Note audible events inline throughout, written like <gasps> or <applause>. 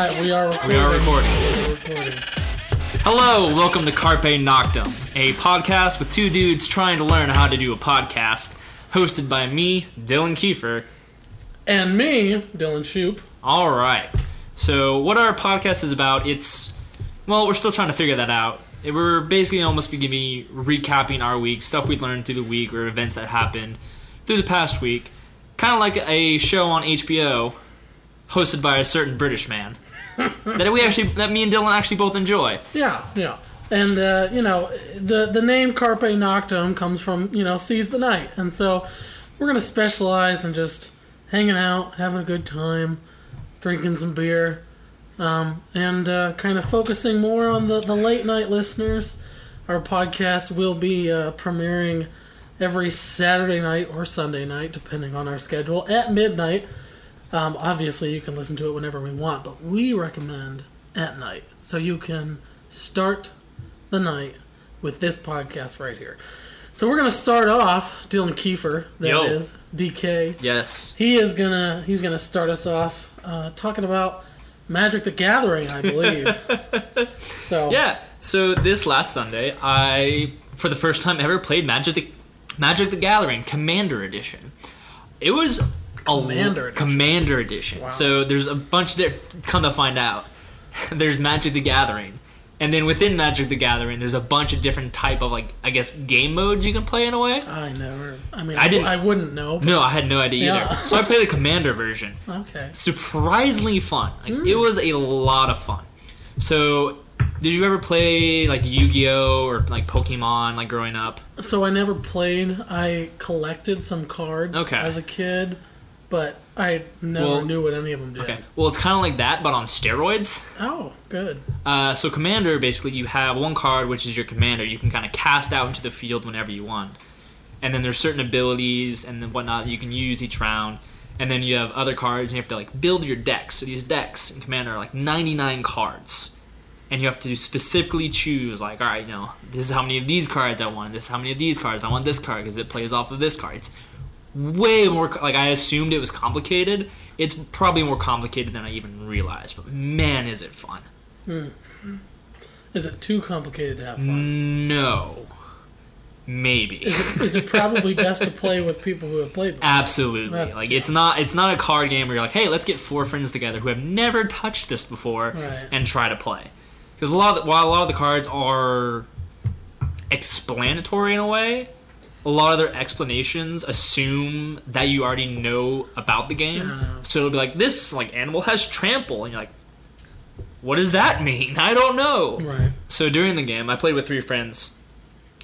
Alright, we are recording. We are recording. We're recording. Hello, welcome to Carpe Noctem, a podcast with two dudes trying to learn how to do a podcast, hosted by me, Dylan Kiefer. And me, Dylan Shoop. All right. So, what our podcast is about, it's well, we're still trying to figure that out. We're basically almost going to be recapping our week, stuff we've learned through the week, or events that happened through the past week. Kind of like a show on HBO, hosted by a certain British man that we actually, that me and Dylan actually both enjoy. Yeah, yeah. And uh, you know, the the name Carpe Noctem comes from you know seize the night, and so we're gonna specialize in just hanging out, having a good time, drinking some beer, um, and uh, kind of focusing more on the the late night listeners. Our podcast will be uh, premiering every Saturday night or Sunday night, depending on our schedule, at midnight. Um, obviously, you can listen to it whenever we want, but we recommend at night so you can start the night with this podcast right here. So we're gonna start off Dylan Kiefer, that is Yo. DK. Yes. He is gonna he's gonna start us off uh, talking about Magic the Gathering, I believe. <laughs> so Yeah. So this last Sunday, I for the first time ever played Magic the Magic the Gathering Commander Edition. It was Commander Edition. Commander Edition. Wow. So there's a bunch that come to find out. <laughs> there's Magic the Gathering. And then within Magic the Gathering, there's a bunch of different type of like I guess game modes you can play in a way. I never. I mean, I I, didn't- I wouldn't know. No, I had no idea Yeah. either. So I played the Commander version. <laughs> Okay. surprisingly fun. Like it hmm. was a lot of fun. So, did you ever play like Yu-Gi-Oh or like Pokemon like growing up? So I never played. I collected some cards Okay. as a kid, but I never Well- knew what any of them did. Okay. Well, it's kind of like that, but on steroids. Oh, good. Uh, so, Commander basically you have one card which is your commander. You can kind of cast out into the field whenever you want, and then there's certain abilities and then whatnot that you can use each round. And then you have other cards, and you have to like build your decks. So these decks in Commander are like 99 cards, and you have to specifically choose like, all right, you know, this is how many of these cards I want. This is how many of these cards I want. This card because it plays off of this card. It's way more like I assumed it was complicated. It's probably more complicated than I even realized. But man, is it fun! Hmm. Is it too complicated to have fun? No, maybe. Is it probably best to play with people who have played? Before? Absolutely. That's- like it's not it's not a card game where you're like, hey, let's get four friends together who have never touched this before Right. and try to play. Because a lot of the, while a lot of the cards are explanatory in a way, a lot of their explanations assume that you already know about the game. Yeah. So it'll be like this like animal has trample and you're like what does that mean? <laughs> I don't know. Right. So during the game, I played with three friends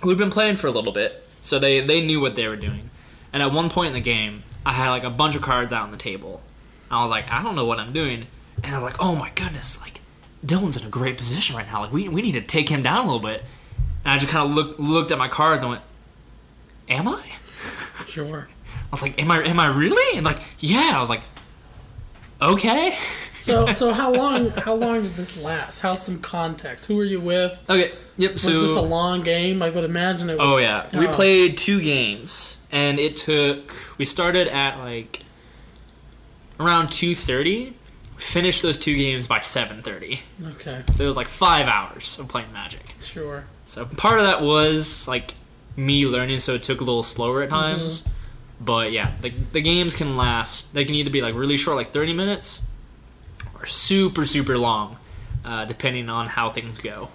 who'd been playing for a little bit, so they they knew what they were doing. And at one point in the game, I had like a bunch of cards out on the table. I was like, I don't know what I'm doing, and I'm like, oh my goodness, like Dylan's in a great position right now. Like we we need to take him down a little bit. And I just kind of looked looked at my cards and went, am I? Sure. I was like, am I am I really? And like, yeah. I was like, okay. So, so how long? How long did this last? How's some context? Who were you with? Okay. Yep. Was so this a long game? I would imagine it. Was, Oh yeah, we Oh. played two games, and it took. We started at like around two thirty. Finished those two games by seven thirty. Okay. So it was like five hours of playing Magic. Sure. So part of that was like me learning, so it took a little slower at times. But yeah, the the games can last. They can either be like really short, like thirty minutes, or super super long, uh, depending on how things go.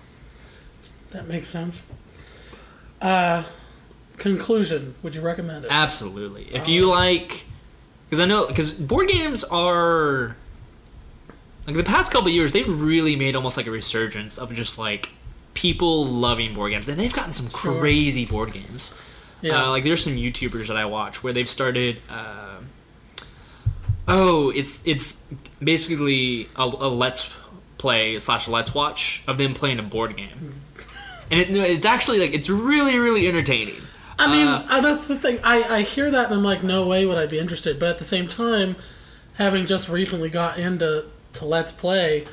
That makes sense. Uh, conclusion. Would you recommend it? Absolutely. If you like, because I know, because board games are like the past couple years, they've really made almost like a resurgence of just like people loving board games, and they've gotten some Sure. crazy board games. yeah. Uh, like there's some YouTubers that I watch where they've started. Uh, oh, it's it's basically a, a let's play slash let's watch of them playing a board game, and it, it's actually like it's really really entertaining. I mean, Uh, uh, that's the thing. I, I hear that and I'm like, no way would I be interested. But at the same time, having just recently got into to Let's Play,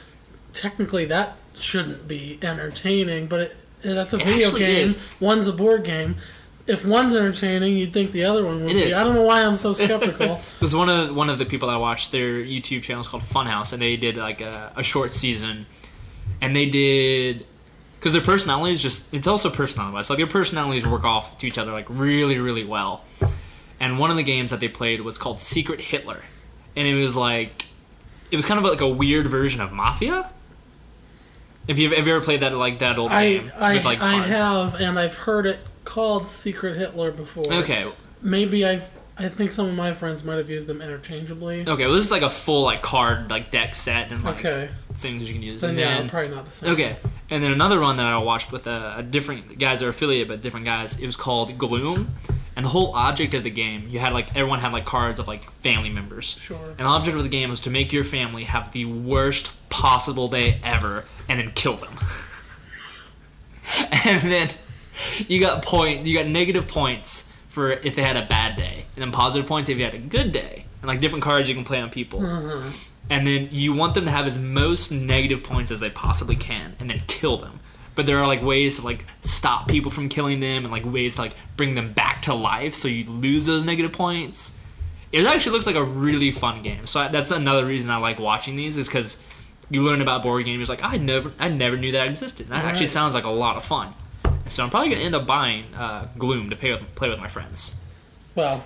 technically that shouldn't be entertaining. But it, that's a It video game. is. One's a board game. if one's entertaining, you'd think the other one would It be. is. I don't know why I'm so skeptical. <laughs> Because one of one of the people I watched their YouTube channel is called Funhaus, and they did like a, a short season, and they did because their personalities just it's also personality wise. Like their personalities work off to each other like really really well. And one of the games that they played was called Secret Hitler, and it was like it was kind of like a weird version of Mafia. If you've, have you ever played that like that old I game I, with like I cards? have, and I've heard it called Secret Hitler before. Okay, Maybe I've. I think some of my friends might have used them interchangeably. okay. Well, this is like a full like card like deck set and like Okay, things you can use. then and yeah, then, probably not the same. Okay, and then another one that I watched with a, a different guys are affiliated, but different guys. It was called Gloom, and the whole object of the game, you had like everyone had like cards of like family members. Sure. And the object of the game was to make your family have the worst possible day ever, and then kill them. <laughs> and then you got point, you got negative points for if they had a bad day, and then positive points if you had a good day, and like different cards you can play on people. Uh-huh. and then you want them to have as most negative points as they possibly can and then kill them. But there are like ways to like stop people from killing them and like ways to like bring them back to life so you lose those negative points. It actually looks like a really fun game. So I, that's another reason i like watching these is because you learn about board games like i never i never knew that existed. That actually Right. sounds like a lot of fun so i'm probably going to end up buying uh, gloom to play with, play with my friends Well,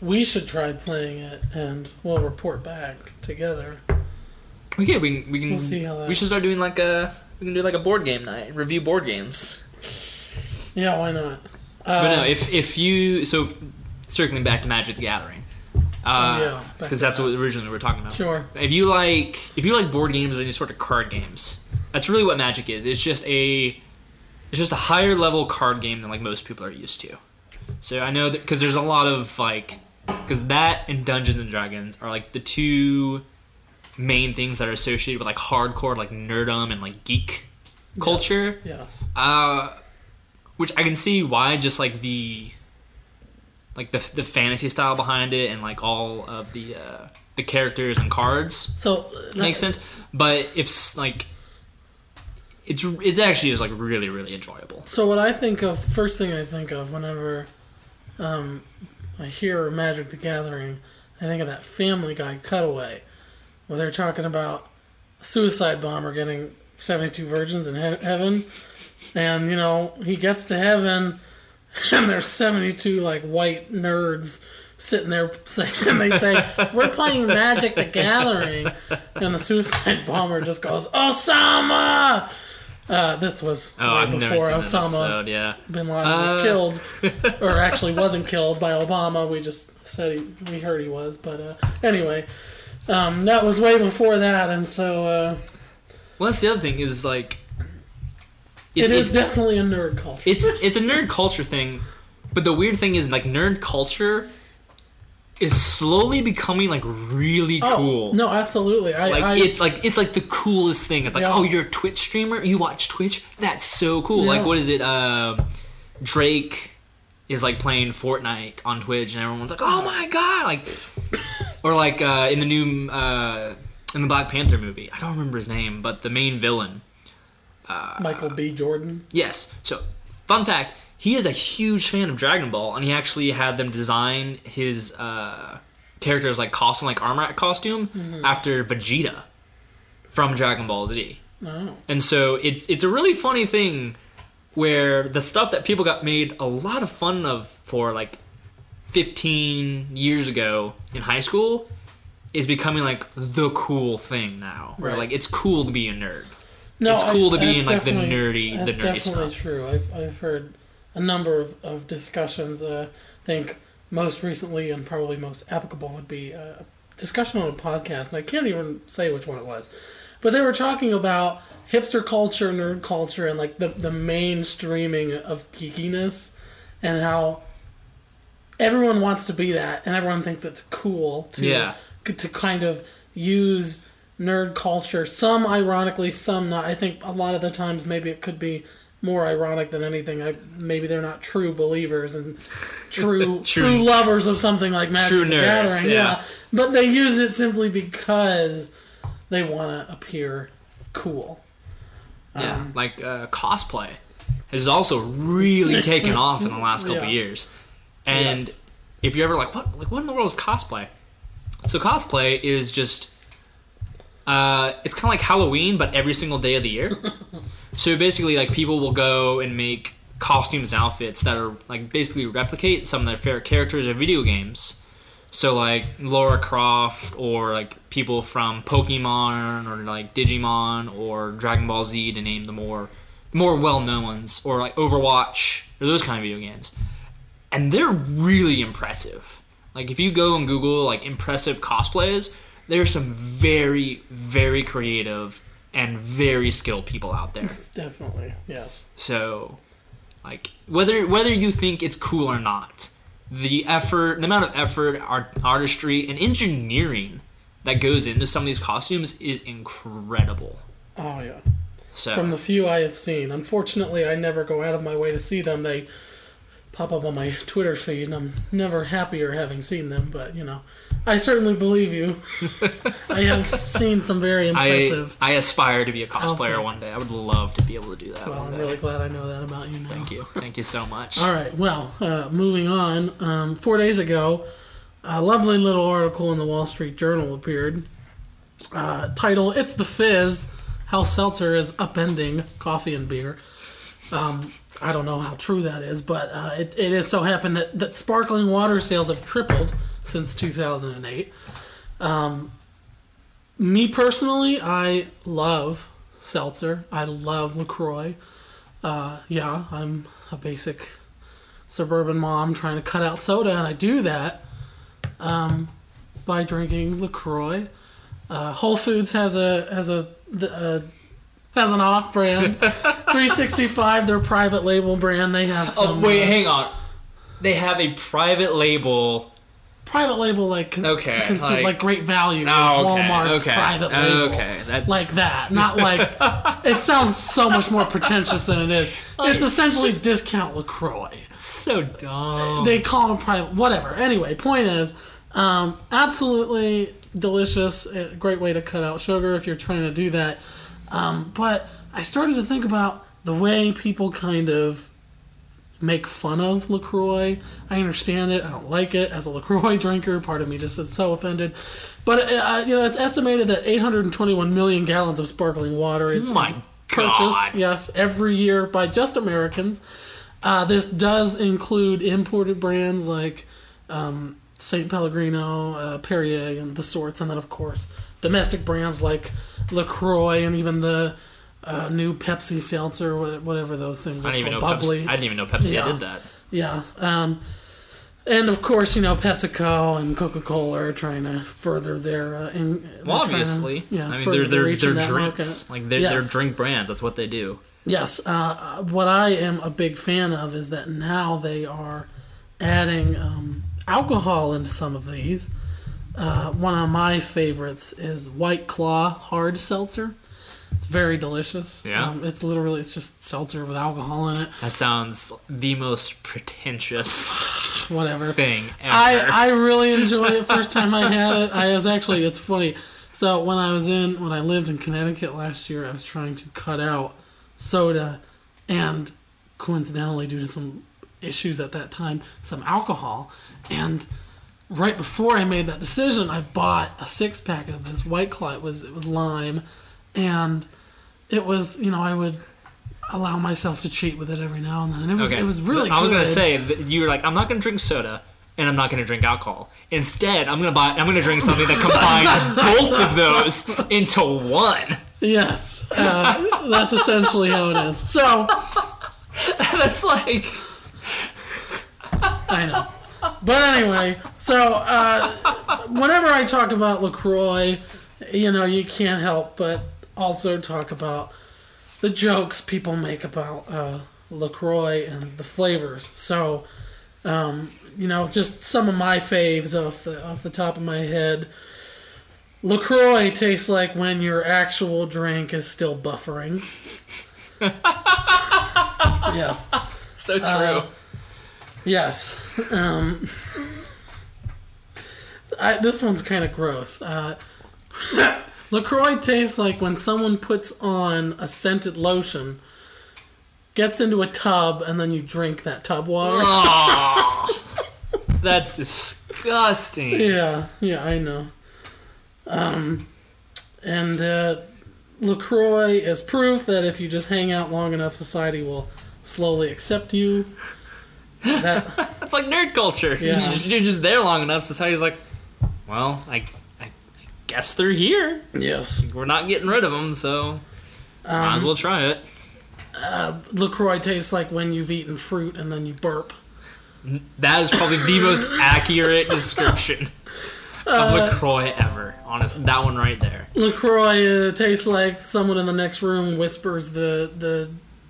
we should try playing it, and we'll report back together. okay we can we can We'll see how that- we should start doing like a we can do like a board game night review board games Yeah, why not? Uh, But no, if if you so circling back to Magic the Gathering, Oh, yeah, because back to that's what originally we were talking about. sure. If you like if you like board games or any sort of card games, that's really what Magic is. It's just a it's just a higher level card game than like most people are used to. So I know that because there's a lot of like because that and Dungeons and Dragons are like the two main things that are associated with like hardcore like nerdum and like geek culture. Yes. Uh, which I can see why, just like the, like the the fantasy style behind it, and like all of the uh, the characters and cards So uh, makes sense. But if like, it's it actually is like really really enjoyable. So what I think of first thing I think of whenever um, I hear Magic the Gathering, I think of that Family Guy cutaway where they're talking about a suicide bomber getting seventy-two virgins in he- heaven, and you know he gets to heaven, <laughs> and there's seventy-two like white nerds sitting there <laughs> saying they say we're playing Magic the Gathering, and the suicide bomber just goes Osama. Uh, this was Oh, right before Osama episode. Yeah, bin Laden was Uh. killed, <laughs> or actually wasn't killed by Obama. We just said he, we heard he was, but uh, anyway, um, that was way before that, and so uh, well, that's the other thing is like, it is definitely a nerd culture. it's <laughs> it's a nerd culture thing, but the weird thing is like nerd culture is slowly becoming like really oh, cool. No, absolutely. I, Like I, it's like it's like the coolest thing. It's like, Yeah. oh, you're a Twitch streamer. You watch Twitch. That's so cool. Yeah. Like, what is it? Uh, Drake is like playing Fortnite on Twitch, and everyone's like, oh my god! Like, <coughs> or like uh, in the new uh, in the Black Panther movie. I don't remember his name, but the main villain. Michael B. Jordan. Yes. So, fun fact: he is a huge fan of Dragon Ball, and he actually had them design his uh, characters like costume, like armor costume, after Vegeta from Dragon Ball Z. Oh, And so it's it's a really funny thing where the stuff that people got made a lot of fun of for like 15 years ago in high school is becoming like the cool thing now. Where like it's cool to be a nerd. no, It's cool to be in, like, the definitely- nerdy- the That's nerdy definitely stuff. true. I've I've heard a number of, of discussions. Uh, I think most recently and probably most applicable would be a discussion on a podcast, and I can't even say which one it was, but they were talking about hipster culture, nerd culture, and like the the mainstreaming of geekiness, and how everyone wants to be that, and everyone thinks it's cool to Yeah. to kind of use nerd culture. Some ironically, some not. I think a lot of the times maybe it could be more ironic than anything. I maybe they're not true believers and <laughs> true true, True- lovers of something like Magic True the nerds, Gathering. yeah. but they use it simply because they want to appear cool. Yeah, Um, like uh, cosplay. has also really <laughs> taken off in the last couple Yeah. years. And Yes. if you're ever like, what, like, what in the world is cosplay? So cosplay is just, uh, it's kind of like Halloween, but every single day of the year. <laughs> so basically, like, people will go and make costumes outfits that are like basically replicate some of their favorite characters of video games. So like Laura Croft or like people from Pokemon or like Digimon or Dragon Ball Z to name the more more well known ones or like Overwatch or those kind of video games. And they're really impressive. Like if you go and Google like impressive cosplays, are some very very creative and very skilled people out there. Definitely, yes. So, like whether whether you think it's cool or not, the effort, the amount of effort, art, artistry, and engineering that goes into some of these costumes is incredible. Oh yeah. So, From the few I have seen, unfortunately, I never go out of my way to see them. They pop up on my Twitter feed, and I'm never happier having seen them. But you know, I certainly believe you. <laughs> I have seen some very I impressive. I aspire to be a cosplayer Outfit. one day. I would love to be able to do that well, I'm really glad I know that about you now. Thank you, thank you so much. All right. Well, uh, moving on. Um, four days ago, a lovely little article in the Wall Street Journal appeared. Uh, title: "It's the Fizz: How Seltzer is Upending Coffee and Beer." Um, I don't know how true that is, but uh, it, it is so happened that, that sparkling water sales have tripled since 2008. Um, me personally, I love seltzer. I love Lacroix. Uh, yeah, I'm a basic suburban mom trying to cut out soda, and I do that um, by drinking Lacroix. Uh, Whole Foods has a has a, a has an off brand <laughs> 365 their private label brand they have Oh wait, uh, hang on. They have a private label. Private label like Okay, consu- like- like, great value Oh, okay, Walmart's okay, private label okay. That like that not like <laughs> it sounds so much more pretentious than it is it's essentially discount LaCroix It's so dumb. they call them private whatever anyway point is um, absolutely delicious great way to cut out sugar if you're trying to do that um, but i started to think about the way people kind of make fun of lacroix. I understand it. I don't like it as a lacroix <laughs> drinker. Part of me just is so offended. But uh, you know it's estimated that 821 million gallons of sparkling water is, My purchased God. yes every year by just americans. Uh, this does include imported brands like um, St. Pellegrino, uh, Perrier, and the sorts, and then of course domestic brands like Lacroix and even the uh, new Pepsi seltzer, wha- whatever those things are I didn't even know bubbly. Pepsi. I didn't even know Pepsi Yeah. did that. Yeah. Um, and of course, you know, PepsiCo and Coca Cola are trying to further their. Uh, in, Well, trying to, obviously. yeah, I mean, they're they're, they're drinks. market. Like they're, Yes. they're drink brands. That's what they do. Yes, uh, what I am a big fan of is that now they are adding um, alcohol into some of these. Uh, one of my favorites is White Claw Hard Seltzer. It's very delicious. Yeah? um, it's literally it's just seltzer with alcohol in it. That sounds the most pretentious <sighs> Whatever. thing ever. I, I really enjoyed it. First time I had it, I <laughs> was actually it's funny. So when I was in when I lived in Connecticut last year, I was trying to cut out soda and coincidentally due to some issues at that time, some alcohol. And right before I made that decision, I bought a six pack of this White Claw. It was it was lime, and it was you know I would allow myself to cheat with it every now and then. And it was okay. it was really. Cool. I was gonna say that you were like, I'm not gonna drink soda. And I'm not going to drink alcohol. Instead, I'm going to buy. I'm going to drink something that combines <laughs> both of those into one. Yes, uh, that's essentially how it is. So <laughs> That's like I know, but anyway, so uh, whenever I talk about Lacroix, you know, you can't help but also talk about the jokes people make about uh, Lacroix and the flavors. So, um, you know, just some of my faves off the off the top of my head. LaCroix tastes like when your actual drink is still buffering. <laughs> yes. so true. Uh, Yes. Um, I, this one's kind of gross. Uh, <laughs> LaCroix tastes like when someone puts on a scented lotion gets into a tub, and then you drink that tub water. Oh, <laughs> that's disgusting. Yeah, yeah, I know. Um, and uh, Lacroix is proof that if you just hang out long enough, society will slowly accept you. That <laughs> That's like nerd culture. Yeah. You're, just, there long enough. Society's like, well, I, guess they're here. yes, We're not getting rid of them, so might Um, as well try it. Uh, Lacroix tastes like when you've eaten fruit and then you burp. That is probably the most <laughs> accurate description Uh, of Lacroix ever. Honest, that one right there. Lacroix uh, tastes like someone in the next room whispers the the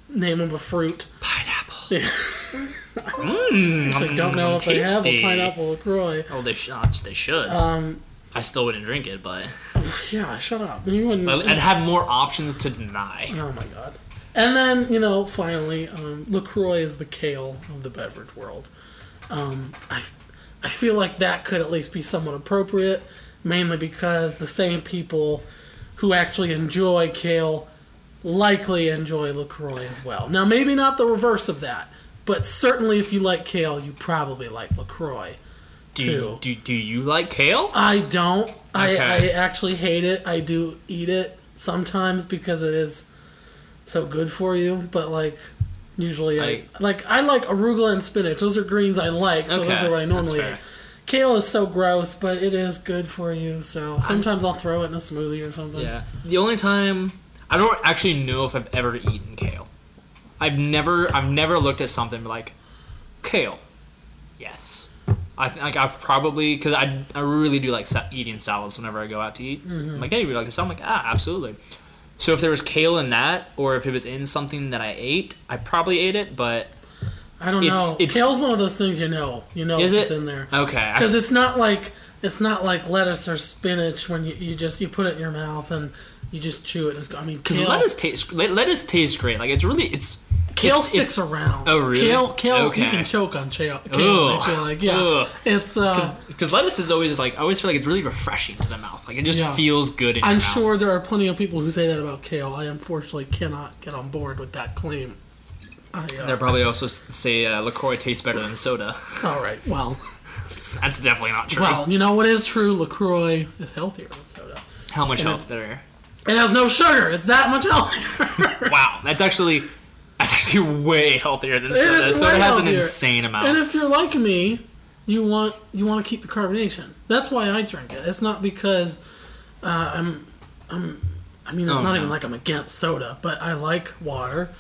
name of a fruit. Pineapple. Yeah. <laughs> I don't know if they have a pineapple Lacroix. Oh, they should. They should. Um, I still wouldn't drink it, but <laughs> yeah, shut up. You wouldn't. I'd have more options to deny. Oh my god. And then, you know, finally, um, LaCroix is the kale of the beverage world. Um, I, I feel like that could at least be somewhat appropriate, mainly because the same people who actually enjoy kale likely enjoy LaCroix as well. Now, maybe not the reverse of that, but certainly if you like kale, you probably like LaCroix. Do you, do, do you like kale? I don't. I, I actually hate it. I do eat it sometimes because it is so good for you, but like usually I, I- like I like arugula and spinach. Those are greens I like, so those are what I normally eat. Kale is so gross, but it is good for you. So sometimes I'll throw it in a smoothie or something. Yeah. The only time I don't actually know if I've ever eaten kale. I've never I've never looked at something like kale. Yes. I th- like I've probably because I, I really do like sa- eating salads whenever I go out to eat. Mm-hmm. I'm like, hey, you like a salad? I'm like, ah, absolutely. So if there was kale in that, or if it was in something that I ate, I probably ate it. But I don't It's- know. it's- Kale's one of those things you know. You know Is it's in there. okay, because it's not like it's not like lettuce or spinach when you, you just you put it in your mouth and you just chew it. And it's, I mean, because lettuce tastes lettuce tastes great. Like it's really it's kale it's- sticks it's- around. Oh, really? Kale, kale, Okay. you can choke on kale. kale I feel like yeah, Ugh. it's. Uh, Because lettuce is always like I always feel like it's really refreshing to the mouth. Like it just Yeah. feels good in. I'm your mouth. sure there are plenty of people who say that about kale. I unfortunately cannot get on board with that claim. I, uh, They'll probably also say uh, Lacroix tastes better than soda. all right. Well, <laughs> That's definitely not true. well, you know what is true? Lacroix is healthier than soda. How much and health there? It has no sugar. It's that much healthier. <laughs> Wow, that's actually that's actually way healthier than soda. is Soda has an healthier. insane amount. And if you're like me, you want you want to keep the carbonation. That's why I drink it. It's not because uh, I'm I'm. I mean, it's Oh, not no. even like I'm against soda, but I like water.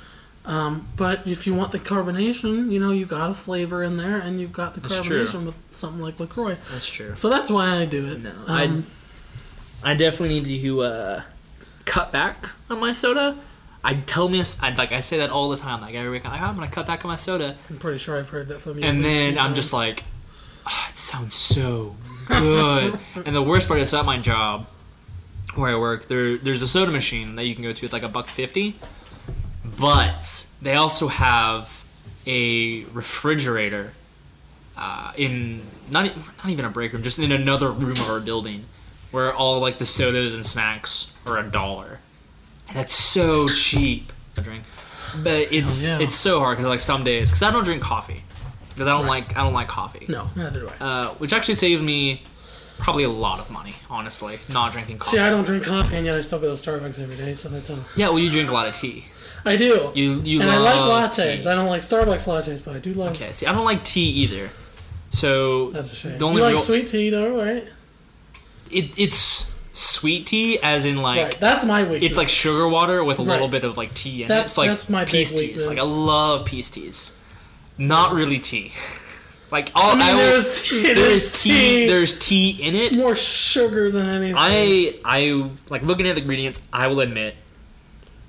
Um, but if you want the carbonation, you know, you got a flavor in there, and you've got the That's true. carbonation with something like Lacroix. that's true. So that's why I do it. No, um, I definitely need to uh, cut back on my soda. I tell me I like I say that all the time. Like every week, I'm like, "Oh, I'm gonna cut back on my soda, I'm pretty sure I've heard that from you. and then I'm times. just like, oh, it sounds so good. <laughs> and the worst part is at my job where I work, there there's a soda machine that you can go to. It's like a buck fifty, but they also have a refrigerator uh, in not not even a break room, just in another room of our building, where all like the sodas and snacks are a dollar, that's so cheap to drink. But it's yeah. it's so hard because like some days because I don't drink coffee because I don't like I don't like coffee, no, neither do I. uh, which actually saves me probably a lot of money, honestly, not drinking coffee. See, I don't drink coffee, and yet I still go to Starbucks every day. So that's a. yeah, well, you drink a lot of tea. I do. You you and I like lattes. tea. I don't like Starbucks lattes, but I do love. Okay, see, I don't like tea either. So That's a shame. The only you like real- sweet tea though, right? it, it's sweet tea, as in like right. That's my weakness. it's like sugar water with a little Right. bit of like tea in it. That's- It's like that's my peace teas. weakness. Like I love peace teas, not really tea. <laughs> Like all I mean, I will- there's <laughs> tea. there's tea, tea. there's tea in it. more sugar than anything. I I like looking at the ingredients. I will admit,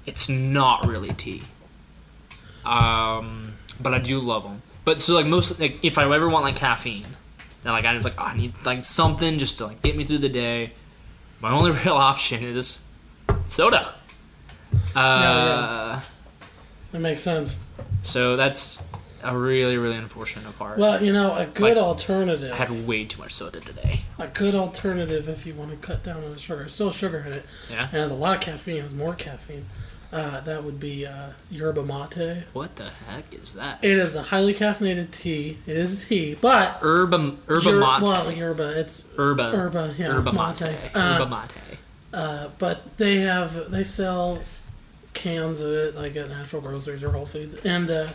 it's not really tea. Um, but I do love them. But so like most like if I ever want like caffeine, then like I just like oh, I need like something just to like get me through the day. My only <laughs> real option is soda. Uh, yeah. that makes sense. so that's a really really unfortunate part. Well, you know, a good Like, alternative. I had way too much soda today. a good alternative if you want to cut down on the sugar. Still sugar in it. Yeah. It has a lot of caffeine. It has more caffeine. Uh, that would be uh, yerba mate. What the heck is that? It is a highly caffeinated tea. It is tea, but herba herba yer- mate. Well, yerba. It's herba herba, yeah, herba mate. mate. Uh, mate. uh, but they have they sell cans of it like at natural groceries or Whole Foods, and uh,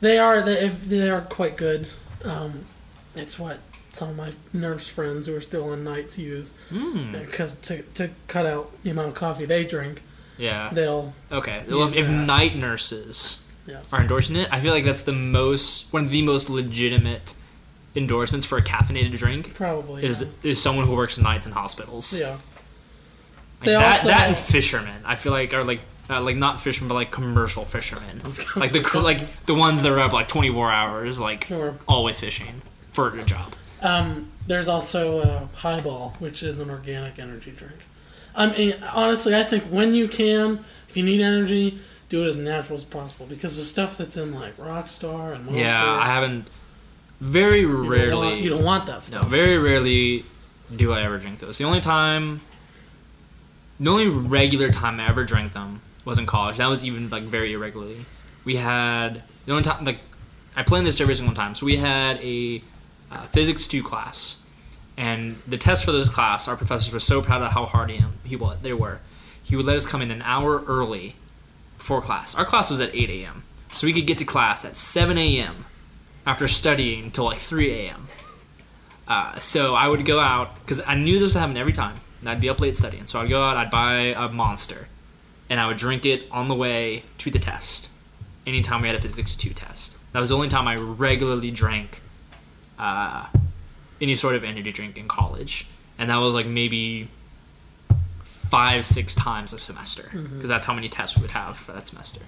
they are they they are quite good. Um, it's what some of my nurse friends who are still on nights use Hmm. because to to cut out the amount of coffee they drink, Yeah. they'll Okay. Well, if, night nurses yes. are endorsing it, I feel like that's the most one of the most legitimate endorsements for a caffeinated drink. Probably Is yeah. is someone who works nights in hospitals. yeah. Like They that also- that and fishermen. I feel like are like uh, like not fishermen, but like commercial fishermen. <laughs> Like the cr- like the ones that are up like twenty four hours, like Sure. always fishing for a job. Um, there's also uh, Hiball, which is an organic energy drink. I mean, honestly, I think when you can, if you need energy, do it as natural as possible because the stuff that's in like Rockstar and Monster, Yeah, I haven't. Very you don't rarely. want, you don't want that No, stuff. very rarely do I ever drink those. The only time, the only regular time I ever drank them was in college. That was even like very irregularly. We had the only time like I planned this every single time. So we had a uh, physics two class, and the test for this class, our professors were so proud of how hard he he was. They were. He would let us come in an hour early before class. Our class was at eight a.m. So we could get to class at seven a.m. after studying until like three a.m. Uh, so I would go out because I knew this would happen every time. And I'd be up late studying, so I'd go out. I'd buy a monster, and I would drink it on the way to the test. Anytime we had a physics two test, that was the only time I regularly drank uh, any sort of energy drink in college, and that was like maybe five, six times a semester because that's how many tests we would have for that semester.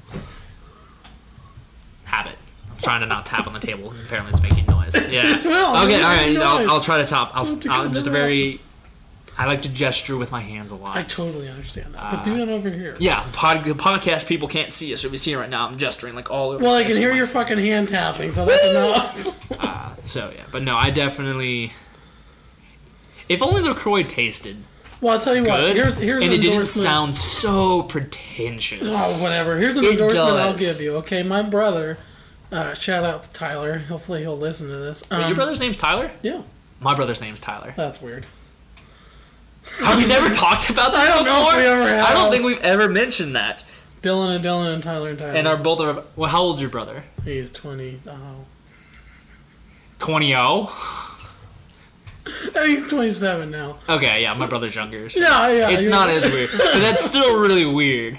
Habit. I'm trying to not tap on the table. <laughs> Apparently, it's making noise. <laughs> Yeah. Okay. All right. I'll. I'll try to top. I'll, to I'll just a very. I like to gesture with my hands a lot. I totally understand that, but do that over here. yeah, pod, podcast people can't see us. So if you see it right now, I'm gesturing like all over. Well, I can hear your my fucking hand tapping, so that's enough. <laughs> Uh, so yeah, but no, I definitely. If only Lacroix tasted well, I'll tell you what. good, Here's here's and an it didn't sound so pretentious. Oh, whatever. Here's an It endorsement I'll give you. Okay, my brother. Uh, shout out to Tyler. Hopefully he'll listen to this. Wait, Um, your brother's name's Tyler. Yeah, My brother's name's Tyler. that's weird. Have we never talked about that <laughs> I don't know if before? we ever I don't think we've ever mentioned that. Dylan and Dylan and Tyler and Tyler. And our both are. Well, how old's your brother? He's 20. Oh. 20 0? He's 27 now. Okay, yeah, my brother's younger. so Yeah, yeah. it's not as weird. But that's still really weird.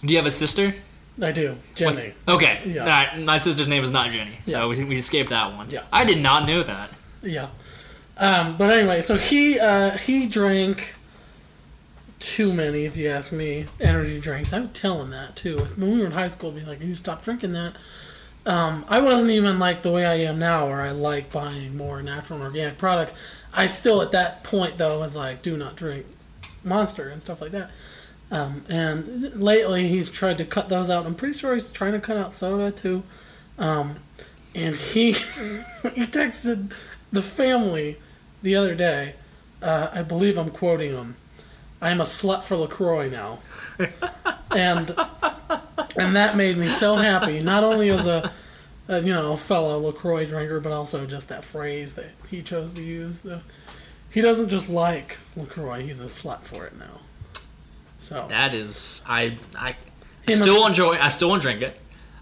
Do you have a sister? I do. Jenny. Okay. Yeah. My sister's name is not Jenny, so Yeah. we, we escaped that one. Yeah. I did not know that. Yeah. Um, but anyway, so he uh, he drank too many, if you ask me, energy drinks. I would tell him that too. When we were in high school, I'd be like, "You stop drinking that." Um, I wasn't even like the way I am now, where I like buying more natural and organic products. I still, at that point, though, was like, "Do not drink Monster" and stuff like that. Um, and lately, he's tried to cut those out. I'm pretty sure he's trying to cut out soda too. Um, and he <laughs> he texted the family the other day. Uh, I believe I'm quoting him. I am a slut for Lacroix now, <laughs> and and that made me so happy. Not only as a, a you know fellow Lacroix drinker, but also just that phrase that he chose to use. The he doesn't just like Lacroix; he's a slut for it now. So That is, I, I, I still enjoy. I still drink it.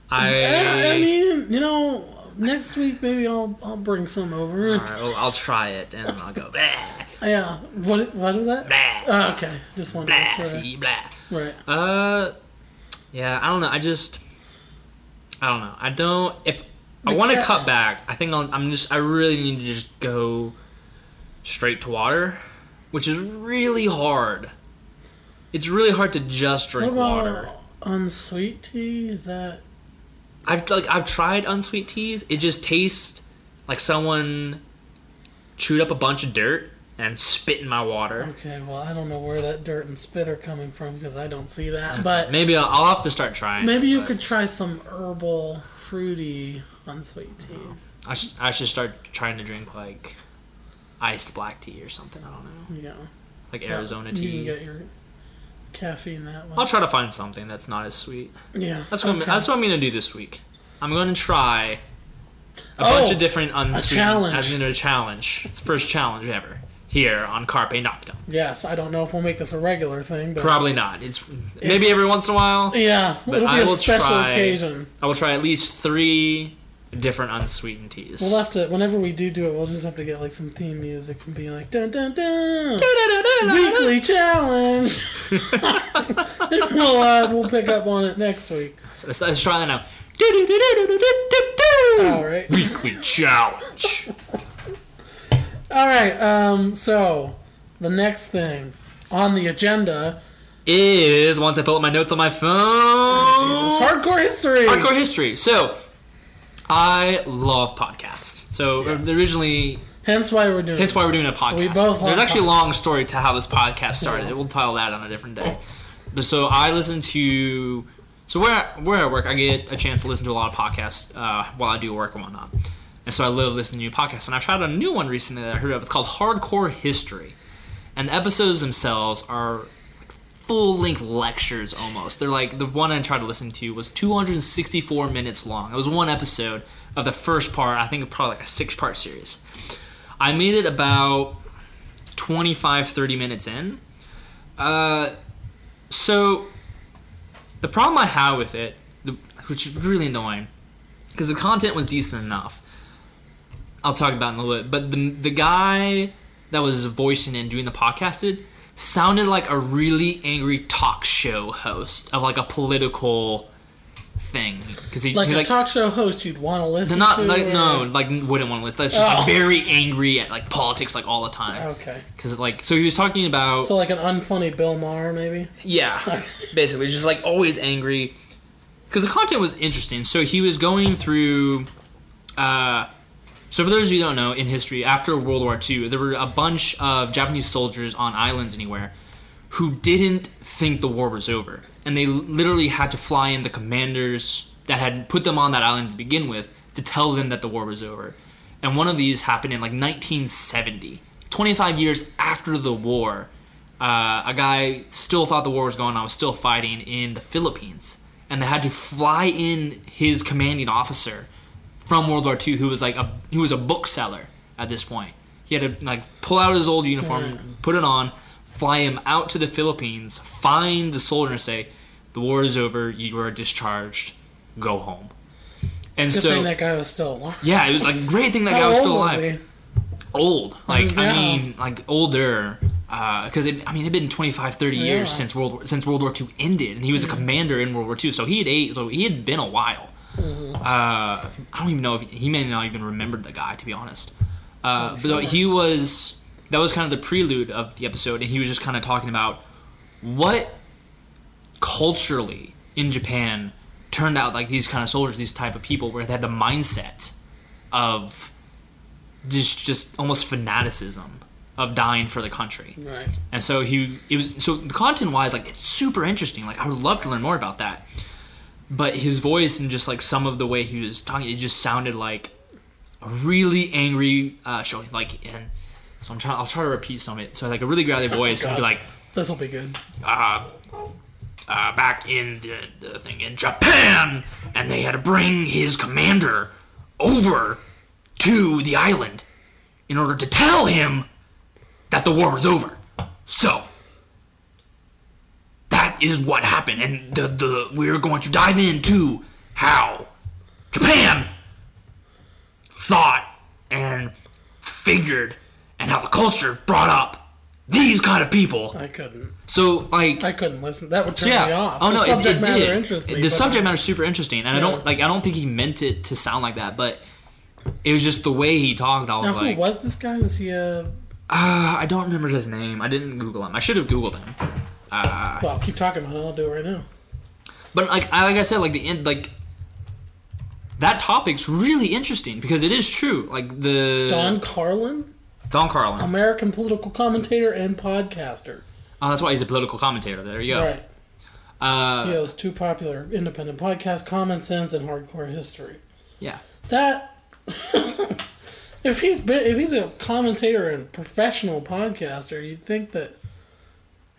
I, I, mean, you know, next week maybe I'll I'll bring some over. All right, well, I'll try it and I'll go blah, Yeah. What what was that? blah, Oh, okay. Just one. to blah, sure. see, blah. Right. Uh, yeah, I don't know. I just, I don't know. I don't. If I want to cut back, I think I'll, I'm just. I really need to just go straight to water, which is really hard. It's really hard to just drink what about water. unsweet tea? Is that I've like I've tried unsweet teas. It just tastes like someone chewed up a bunch of dirt and spit in my water. okay? Well, I don't know where that dirt and spit are coming from because I don't see that. But Maybe I'll, I'll have to start trying. maybe you but could try some herbal, fruity, unsweet teas. I should, I should start trying to drink like iced black tea or something. I don't know, Yeah. like Arizona tea. You can get your caffeine that way. I'll try to find something that's not as sweet. yeah, That's what I'm, that's what I'm gonna do this week. I'm going to try a Oh, bunch of different unsweetened. challenge. As in a challenge. It's the first challenge ever here on Carpe Noctem. Yes, I don't know if we'll make this a regular thing, but Probably not. It's maybe every once in a while. yeah, But it'll be I a will special try- occasion. I will try at least three different unsweetened teas. We'll have to whenever we do do it, we'll just have to get like some theme music and be like dun dun dun weekly challenge. we'll uh, we'll pick up on it next week. So let's, let's try that now. All right. Weekly challenge. All right. Um. So the next thing on the agenda, Is once I pull up my notes on my phone. Jesus, hardcore history. Hardcore history. So, I love podcasts. So originally, Hence why we're doing. hence why we're doing a podcast. We both There's actually a long story to how this podcast started. Yeah. We'll tell that on a different day. But so I listen to. So where where I work, I get a chance to listen to a lot of podcasts uh, while I do work and whatnot. And so I love listening to new podcasts. And I tried a new one recently that I heard of. It's called Hardcore History. And the episodes themselves are full length lectures almost. They're like the one I tried to listen to was 264 minutes long. It was one episode of the first part. I think probably like a six part series. I made it about 25 30 minutes in. Uh, so the problem I had with it, which is really annoying, because the content was decent enough. I'll talk about it in a little bit, but the the guy that was voicing and doing the podcasted sounded like a really angry talk show host of like a political thing because he like he, a talk show host you'd want to listen not to. like or- no like wouldn't want to listen. That's just Oh. like very angry at like politics like all the time. Okay. Because like so he was talking about So like an unfunny Bill Maher, maybe. yeah, <laughs> basically just like always angry. Because the content was interesting. So he was going through. Uh, so for those of you who don't know, in history, after World War II, there were a bunch of Japanese soldiers on islands anywhere who didn't think the war was over, and they literally had to fly in the commanders that had put them on that island to begin with to tell them that the war was over. And one of these happened in like 1970, 25 years after the war. Uh, a guy still thought the war was going on, was still fighting in the Philippines, and they had to fly in his commanding officer from World War II, who was like a who was a bookseller at this point. He had to like pull out his old uniform, put it on, fly him out to the Philippines, find the soldier, and say, "The war is over. You are discharged. Go home." And Good so, thing that guy was still alive. yeah, it was like a great thing that guy was still was alive. he? Old, like Yeah. I mean, like older, uh, because it I mean, it'd been 25, 30 Yeah. years since World War, since World War II ended, and he was a mm. commander in World War II, so he had eight, so he had been a while. Mm-hmm. Uh, I don't even know if he, he may not even remembered the guy, to be honest. Uh, sure. But he was that was kind of the prelude of the episode, and he was just kind of talking about what culturally in Japan turned out like these kind of soldiers, these type of people, where they had the mindset of just just almost fanaticism of dying for the country. Right. And so he it was so the content wise like it's super interesting. Like I would love to learn more about that. But his voice and just like some of the way he was talking, it just sounded like a really angry uh, show. Like and so I'm trying. I'll try to repeat some of it. So like a really growly <laughs> voice and be like, This will be good. uh, uh, back in the, the thing in Japan, and they had to bring his commander over to the island in order to tell him that the war was over. So is what happened, and the the we're going to dive into how Japan thought and figured, and how the culture brought up these kind of people. I couldn't. So like I couldn't listen. That would turn yeah. me off. Oh The no, it, subject it matter did. me. the subject matter is super interesting, and I don't like. I don't think he meant it to sound like that, but it was just the way he talked. I was Now, who like, was this guy? Was he a? uh, I don't remember his name. I didn't Google him. I should have Googled him. Uh, Well, keep talking about it. I'll do it right now. but like, I, like I said, like the end, like that topic's really interesting because it is true. Like the Dan Carlin, Dan Carlin. American political commentator and podcaster. oh, that's why he's a political commentator. There you go. Right. Uh, He hosts two popular independent podcasts, Common Sense and Hardcore History. yeah. That <laughs> if he's been if he's a commentator and professional podcaster, you'd think that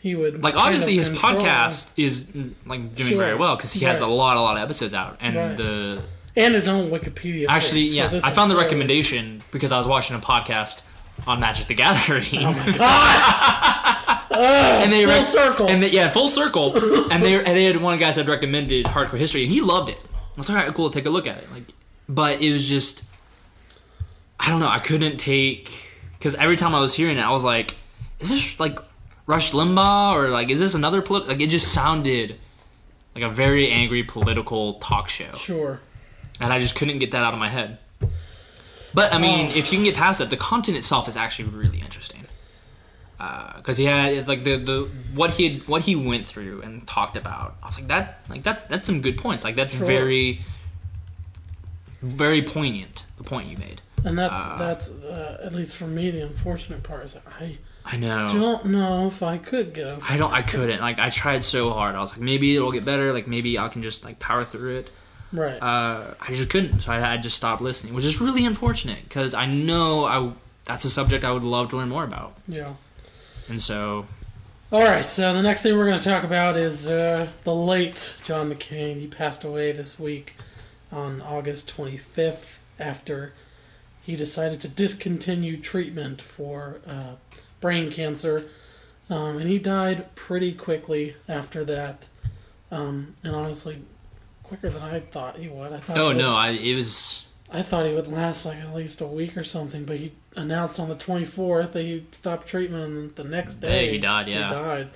he would like obviously his control- podcast is mm, like doing Sure. very well because he has a lot, a lot of episodes out, and Right. the and his own Wikipedia. actually, page, so yeah, this I found the recommendation because I was watching a podcast on Magic the Gathering, Oh my <laughs> god! and they full rec- circle. and they, yeah, full circle, <laughs> and they and they had one of the guys that recommended Hardcore History, and he loved it. I was like, all right, cool, take a look at it. Like, but it was just, I don't know, I couldn't take because every time I was hearing it, I was like, is this like Rush Limbaugh or like is this another polit-? like it just sounded like a very angry political talk show, sure. and I just couldn't get that out of my head. But I mean, Oh. if you can get past that, the content itself is actually really interesting. Because he had like the, the what he had, what he went through and talked about. I was like that like that that's some good points. Like that's Sure. very very poignant. The point you made. And that's Uh, that's uh, at least for me the unfortunate part is that I I know. don't know if I could get over. I don't. I couldn't. Like I tried so hard. I was like, maybe it'll get better. Like maybe I can just like power through it. Right. uh, I just couldn't. So I, I just stopped listening, which is really unfortunate because I know I that's a subject I would love to learn more about. yeah. And so, All right. So the next thing we're going to talk about is uh, the late John McCain. He passed away this week on August 25th after he decided to discontinue treatment for uh, brain cancer, um, and he died pretty quickly after that. Um, and honestly, quicker than I thought he would. I thought. oh would- no, I it was I thought he would last like at least a week or something, but he announced on the 24th that he stopped treatment, the next day Day he died, yeah. he died.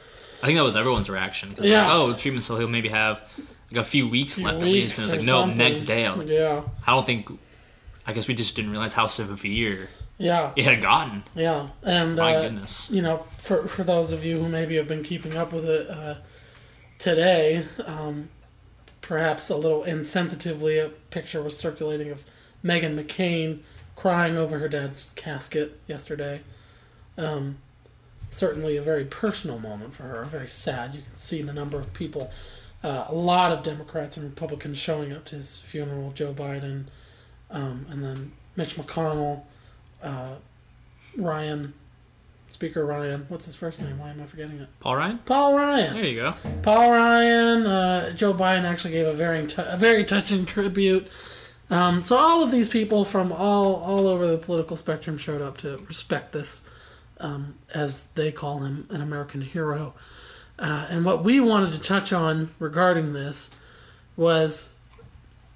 I think that was everyone's reaction. Yeah. Like, oh, treatment, so he'll maybe have like a few weeks Few left at least. weeks And it was like no, something. next day. I was like, Yeah, I don't think. I guess we just didn't realize how severe yeah, it had gotten. yeah. And My uh, goodness. you know, for for those of you who maybe have been keeping up with it uh, today, um, perhaps a little insensitively, a picture was circulating of Meghan McCain crying over her dad's casket yesterday. Um, certainly a very personal moment for her, very sad. You can see the number of people, uh, a lot of Democrats and Republicans showing up to his funeral. Joe Biden, um, and then Mitch McConnell, uh, Ryan, Speaker Ryan. What's his first name? Why am I forgetting it? Paul Ryan. Paul Ryan. There you go. Paul Ryan, uh, Joe Biden actually gave a very t- a very touching tribute. Um, so all of these people from all all over the political spectrum showed up to respect this, um, as they call him, an American hero. Uh, and what we wanted to touch on regarding this was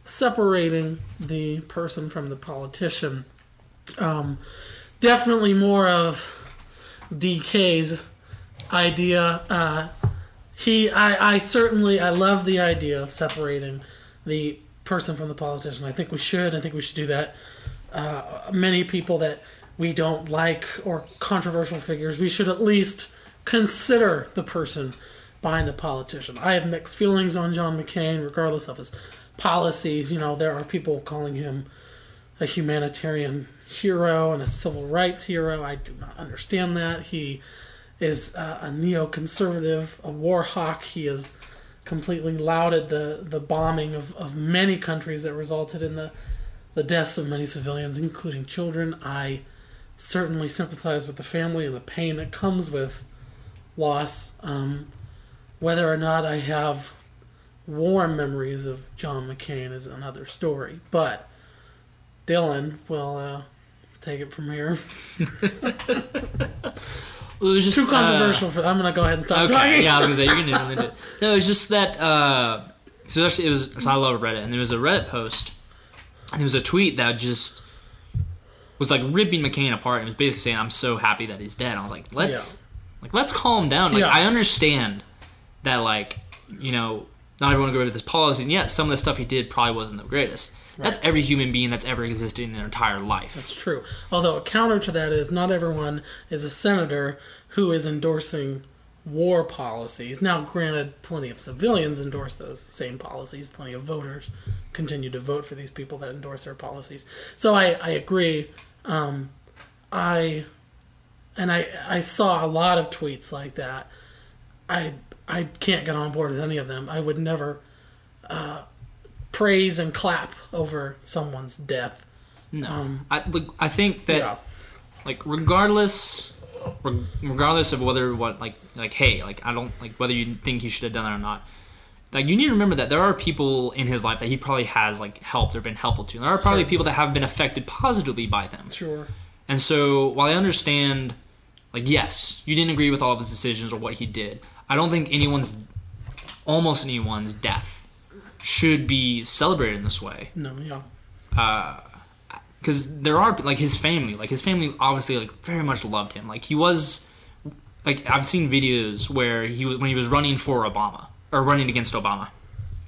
separating the person from the politician. Um, definitely more of DK's idea. Uh, he, I, I certainly, I love the idea of separating the person from the politician. I think we should. I think we should do that. Uh, many people that we don't like or controversial figures, we should at least consider the person behind the politician. I have mixed feelings on John McCain, regardless of his policies. You know, there are people calling him a humanitarian hero and a civil rights hero. I do not understand that. He is uh, a neoconservative, a war hawk. He has completely lauded the, the bombing of, of many countries that resulted in the, the deaths of many civilians, including children. I certainly sympathize with the family and the pain that comes with loss. Um, whether or not I have warm memories of John McCain is another story. But Dylan will uh, take it from here. It was just Too uh, controversial for. I'm gonna go ahead and stop Okay, talking. yeah, I was gonna say you're gonna do it. <laughs> No, it's just that. Uh, so actually, it was. So I love Reddit, and there was a Reddit post, and there was a tweet that just was like ripping McCain apart. and was basically saying, "I'm so happy that he's dead." I was like, "Let's, like, let's calm down." Like, Yeah. I understand that, like, you know, not everyone agree with his policies, and yet some of the stuff he did probably wasn't the greatest. That's every human being that's ever existed in their entire life. That's true. Although a counter to that is not everyone is a senator who is endorsing war policies. Now, granted, plenty of civilians endorse those same policies. Plenty of voters continue to vote for these people that endorse their policies. So I, I agree. Um, I and I I saw a lot of tweets like that. I I can't get on board with any of them. I would never uh, praise and clap over someone's death. No, Um, I look. I think that yeah. like regardless reg- regardless of whether what like like hey like I don't like whether you think he should have done that or not. Like you need to remember that there are people in his life that he probably has like helped or been helpful to. There are probably Sure. people that have been affected positively by them. Sure. And so, while I understand, like, yes, you didn't agree with all of his decisions or what he did, I don't think anyone's, almost anyone's death should be celebrated in this way. No, yeah. Uh, because there are, like, his family, like, his family obviously, like, very much loved him. Like, he was, like, I've seen videos where he was, when he was running for Obama, or running against Obama.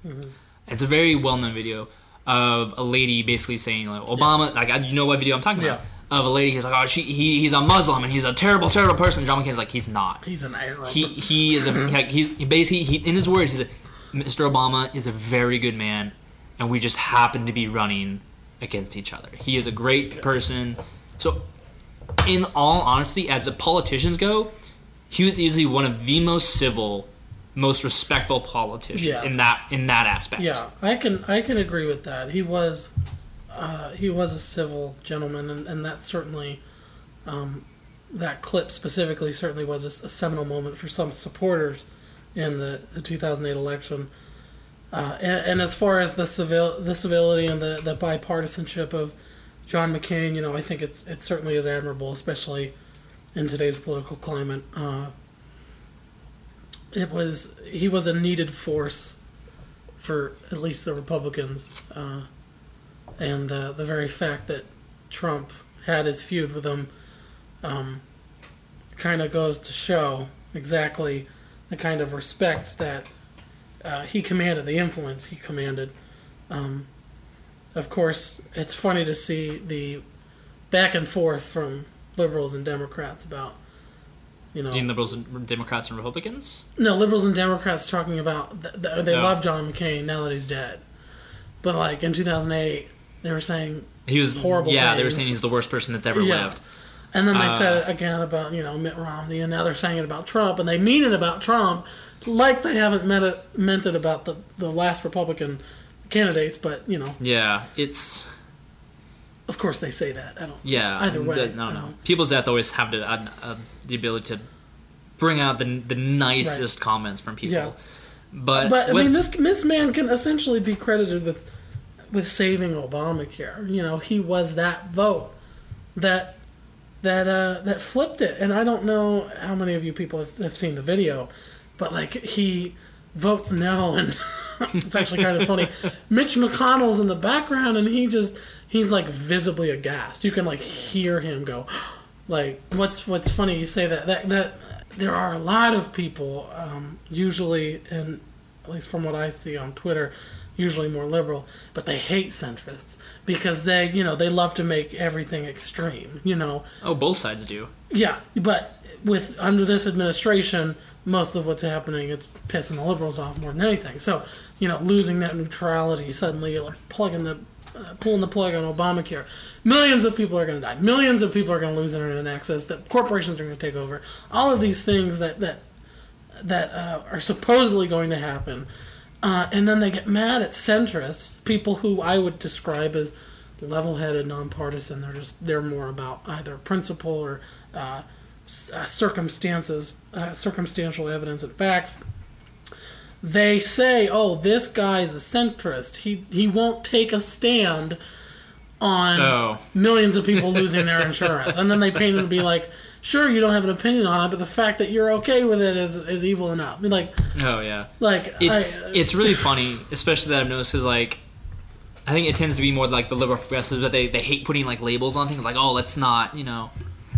Mm-hmm. It's a very well known video of a lady basically saying, like, Obama, Yes. like, I- you know what video I'm talking about? Yeah. Of a lady he's like, oh, she, he, he's a Muslim and he's a terrible, terrible person. John McCain's like, he's not. He's an Arab. He he is a like, he's he basically he, in his words he's a, Mr. Obama is a very good man, and we just happen to be running against each other. He is a great person. So, in all honesty, as the politicians go, he was easily one of the most civil, most respectful politicians Yes. in that in that aspect. Yeah, I can I can agree with that. He was uh, he was a civil gentleman, and, and that certainly um, that clip specifically certainly was a seminal moment for some supporters in the, the 2008 election. Uh, and, and as far as the civil the civility and the, the bipartisanship of John McCain, you know, I think it's it certainly is admirable, especially in today's political climate. Uh, it was he was a needed force for at least the Republicans, uh, and uh, the very fact that Trump had his feud with him um, kind of goes to show exactly the kind of respect that uh, he commanded, the influence he commanded. Um, of course, it's funny to see the back and forth from liberals and Democrats about, you know, In liberals, and Democrats, and Republicans. no, liberals and Democrats talking about th- th- they No. love John McCain now that he's dead, but like in 2008 they were saying, He was Horrible Yeah, they were saying he's the worst person that's ever Yeah. lived. And then they Uh. said it again about you know Mitt Romney, and now they're saying it about Trump, and they mean it about Trump, like they haven't meant it meant it about the the last Republican candidates, but you know, Yeah, it's of course they say that. I don't. Yeah. Either way, the- no, no. People's death always have the, uh, uh, the ability to bring out the the nicest comments from people. Yeah. But, But I with- mean, this this man can essentially be credited with with saving Obamacare. You know, he was that vote that that uh, that flipped it. And I don't know how many of you people have, have seen the video, but like he votes no, and <laughs> it's actually kind of funny. Mitch McConnell's in the background, and he just he's like visibly aghast. You can like hear him go. <gasps> Like what's what's funny? You say that that that there are a lot of people, um, usually, and at least from what I see on Twitter, usually more liberal, but they hate centrists because they you know they love to make everything extreme. You know, oh, both sides do. yeah, but with under this administration, most of what's happening it's pissing the liberals off more than anything. So you know, losing net neutrality suddenly, like plugging the uh, pulling the plug on Obamacare, millions of people are going to die. Millions of people are going to lose internet access. That corporations are going to take over. All of these things that that that uh, are supposedly going to happen. Uh, and then they get mad at centrists, people who I would describe as level-headed, nonpartisan. They're just they're more about either principle or uh, uh, circumstances, uh, circumstantial evidence and facts. They say, "Oh, this guy's a centrist. He he won't take a stand on Oh. millions of people losing their insurance," and then they paint him to be like. Sure, you don't have an opinion on it, but the fact that you're okay with it is, is evil enough. I mean, like, Oh yeah. like It's I, it's really funny, especially that I've noticed because like. I think it tends to be more like the liberal progressives, but they, they hate putting like labels on things like, oh, let's not, you know,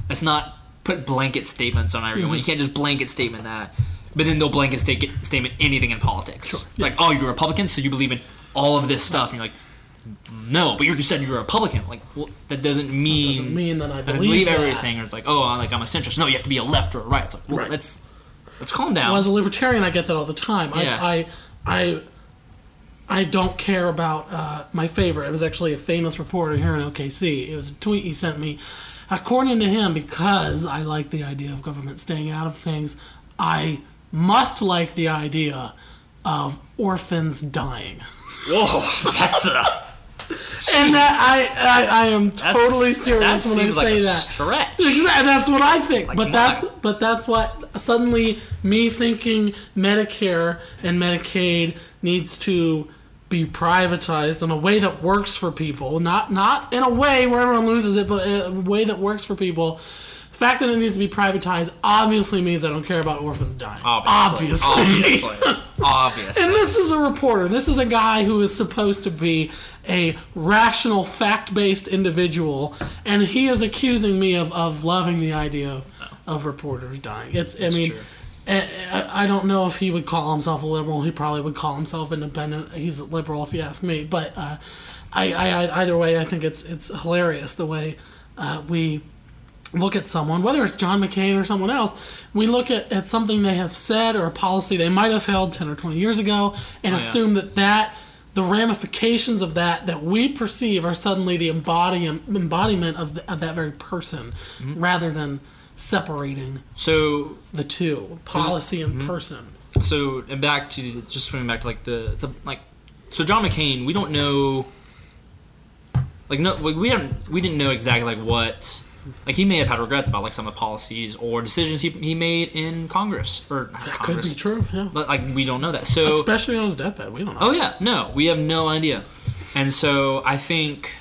let's not put blanket statements on everyone. Mm-hmm. You can't just blanket statement that. But then they'll blanket sta- statement anything in politics. Sure. Like, oh, you're a Republican, so you believe in all of this stuff. And you're like, no, but you just said you're a Republican. Like, well, that doesn't mean doesn't mean that I I believe, believe that. everything. Or it's like, oh, I- like I'm a centrist. No, you have to be a left or a right. It's like, well, Right. let's let's calm down. Well, as a libertarian, I get that all the time. Yeah. I, I, I, I don't care about uh, my favorite. It was actually a famous reporter here in OKC. It was a tweet he sent me. According to him, because I like the idea of government staying out of things, I must like the idea of orphans dying. Whoa, <laughs> that's a and that I, I I am That's- totally serious that when I like say a that. Stretch. Exactly, that's what I think. Like, but that's on. but that's what suddenly me thinking Medicare and Medicaid needs to be privatized in a way that works for people, not not in a way where everyone loses it, but a way that works for people. The fact that it needs to be privatized obviously means I don't care about orphans dying. Obviously. Obviously. Obviously. Obviously. And this is a reporter. This is a guy who is supposed to be a rational, fact based individual, and he is accusing me of, of loving the idea of, of reporters dying. It's, I mean, true. I, I- I don't know if he would call himself a liberal. He probably would call himself independent. He's a liberal, if you ask me. But uh, I, I, I, either way, I think it's it's hilarious the way uh, we look at someone, whether it's John McCain or someone else, we look at, at something they have said or a policy they might have held 10 or 20 years ago and oh, assume that that the ramifications of that that we perceive are suddenly the embody, embodiment of, the, of that very person mm-hmm. rather than separating so the two policy and mm-hmm. person. So and back to just swimming back to like the to like so John McCain, we don't know like no like, we haven't we didn't know exactly like what like he may have had regrets about like some of the policies or decisions he, he made in Congress or not could be true yeah but like we don't know that. So especially on his deathbed we don't know Oh yeah, no, we have no idea, and so I think,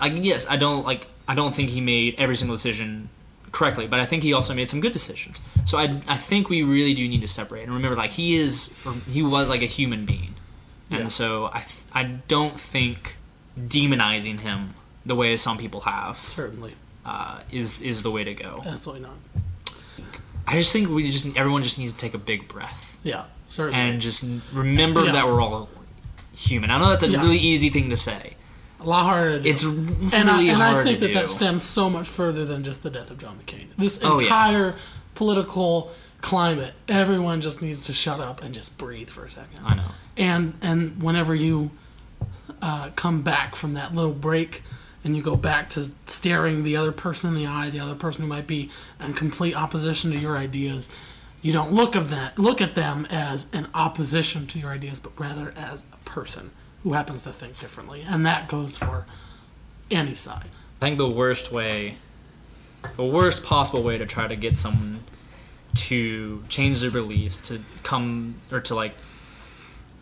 like yes, I don't like I don't think he made every single decision correctly, but I think he also made some good decisions. So I I think we really do need to separate and remember like he is or he was like a human being, and Yeah. so I I don't think demonizing him the way some people have certainly uh, is is the way to go. absolutely not I just think we just everyone just needs to take a big breath yeah certainly and just remember Yeah. that we're all human. I know that's a Yeah. really easy thing to say. a lot harder. It's really and I, and hard I think that do. that stems so much further than just the death of John McCain. This Oh, yeah. entire political climate, everyone just needs to shut up and just breathe for a second. I know. And and whenever you uh, come back from that little break and you go back to staring the other person in the eye, the other person who might be in complete opposition to your ideas, you don't look of that look at them as an opposition to your ideas, but rather as a person who happens to think differently. And that goes for any side. I think the worst way, the worst possible way to try to get someone to change their beliefs, to come or to like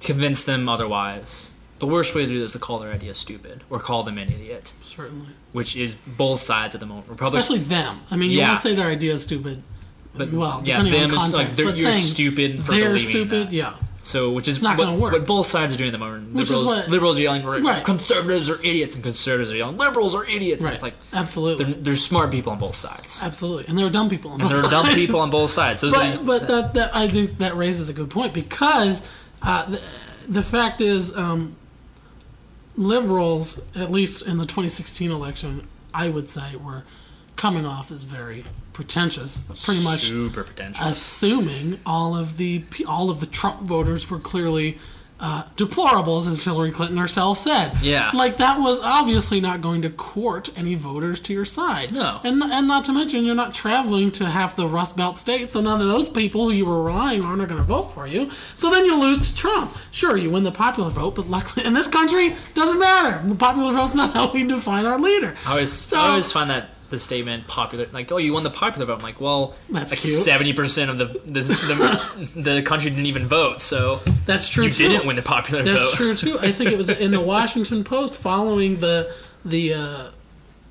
convince them otherwise. The worst way to do this is to call their idea stupid or call them an idiot, Certainly. which is both sides at the moment. Republic, Especially them. I mean, you Yeah. won't say their idea is stupid. but well, yeah, them is context, like you're stupid for They're stupid, that. yeah. So, which is not what, gonna work. what both sides are doing at the moment. Which is Liberals, what- liberals are yelling, Right. conservatives are idiots, and conservatives are yelling, liberals are idiots. And Right. it's like Absolutely. there's smart people on both sides. Absolutely. And there are dumb people on And both there are dumb sides. people on both sides. Those But, but that, that I think that raises a good point because uh, the, the fact is, um, liberals, at least in the 2016 election, I would say, were coming off as very pretentious, pretty much super pretentious. assuming all of the all of the Trump voters were clearly uh, deplorables, as Hillary Clinton herself said. Yeah. like that was obviously not going to court any voters to your side. No. and and not to mention you're not traveling to half the Rust Belt states, so none of those people who you were relying on are going to vote for you. So then you lose to Trump. Sure, you win the popular vote, but luckily in this country doesn't matter. The popular vote's not how we define our leader. I always, So- I always find that the statement popular, like, oh, you won the popular vote. I'm like, well, That's like cute. seventy percent of the, this, <laughs> the the country didn't even vote, so That's true. you too. didn't win the popular That's vote. true too. I think it was in the <laughs> Washington Post following the the uh,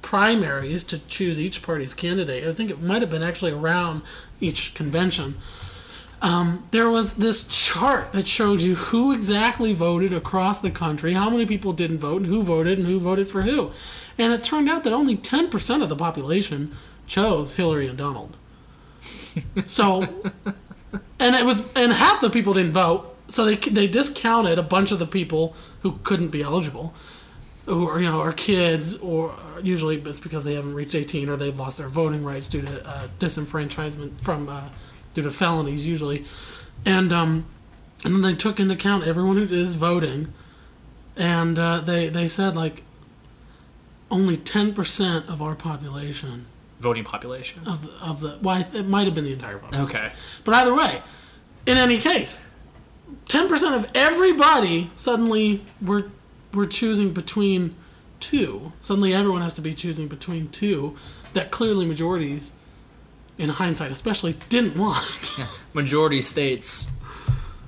primaries to choose each party's candidate. I think it might have been actually around each convention. Um, there was this chart that showed you who exactly voted across the country, how many people didn't vote, and who voted, and who voted for who. And it turned out that only 10% of the population chose Hillary and Donald. <laughs> So, and it was, and half the people didn't vote. So they they discounted a bunch of the people who couldn't be eligible, who are you know are kids or usually it's because they haven't reached 18 or they've lost their voting rights due to uh, disenfranchisement from uh, due to felonies usually, and um, and then they took into account everyone who is voting, and uh, they they said like only 10% of our population Voting population. of the, of the well it might have been the entire population Okay. but either way, in any case, ten percent of everybody suddenly were we're choosing between two. Suddenly, everyone has to be choosing between two that clearly majorities, in hindsight especially, didn't want. Majority states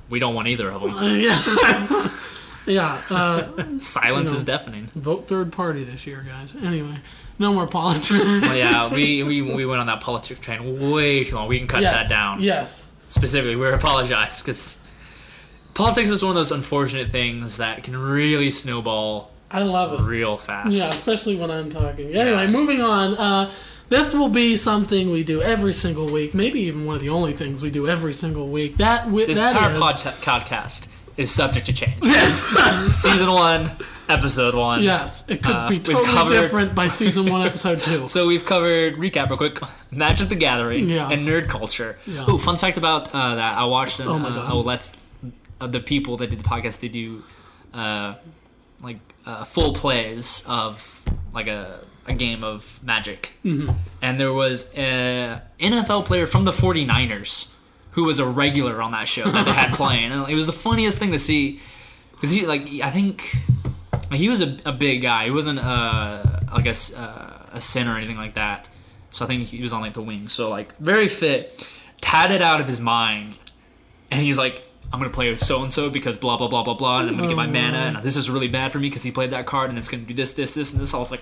we don't want either of them. Uh, yeah. <laughs> yeah. Uh, Silence You know. is deafening. vote third party this year, guys. Anyway, no more politics. Well, yeah, we, we we went on that politics train way too long. We can cut yes. that down. Yes. Specifically, we apologize because politics is one of those unfortunate things that can really snowball I love it. real fast. Yeah, especially when I'm talking. Anyway, Yeah. moving on. Uh, this will be something we do every single week. Maybe even one of the only things we do every single week. That wi- This that entire is- pod- podcast is subject to change. <laughs> Yes. <laughs> Season one, episode one. yes, it could Uh, be totally covered- different by season one, episode two. <laughs> So we've covered recap real quick: Magic the Gathering Yeah. and nerd culture. Yeah. Oh, fun fact about uh, that! I watched an, Oh my uh, God. oh, let's uh, the people that did the podcast. They do uh, like uh, full plays of like a a game of Magic, mm-hmm. and there was a NFL player from the 49ers who was a regular on that show that they had <laughs> playing, and it was the funniest thing to see because he like I think he was a, a big guy. He wasn't uh, like a, uh, a sin or anything like that. So I think he was on like the wing. So like very fit, tatted out of his mind, and he's like, I'm gonna play with so and so because blah blah blah blah blah, and I'm gonna get my mana, and this is really bad for me because he played that card, and it's gonna do this this this and this. I was like,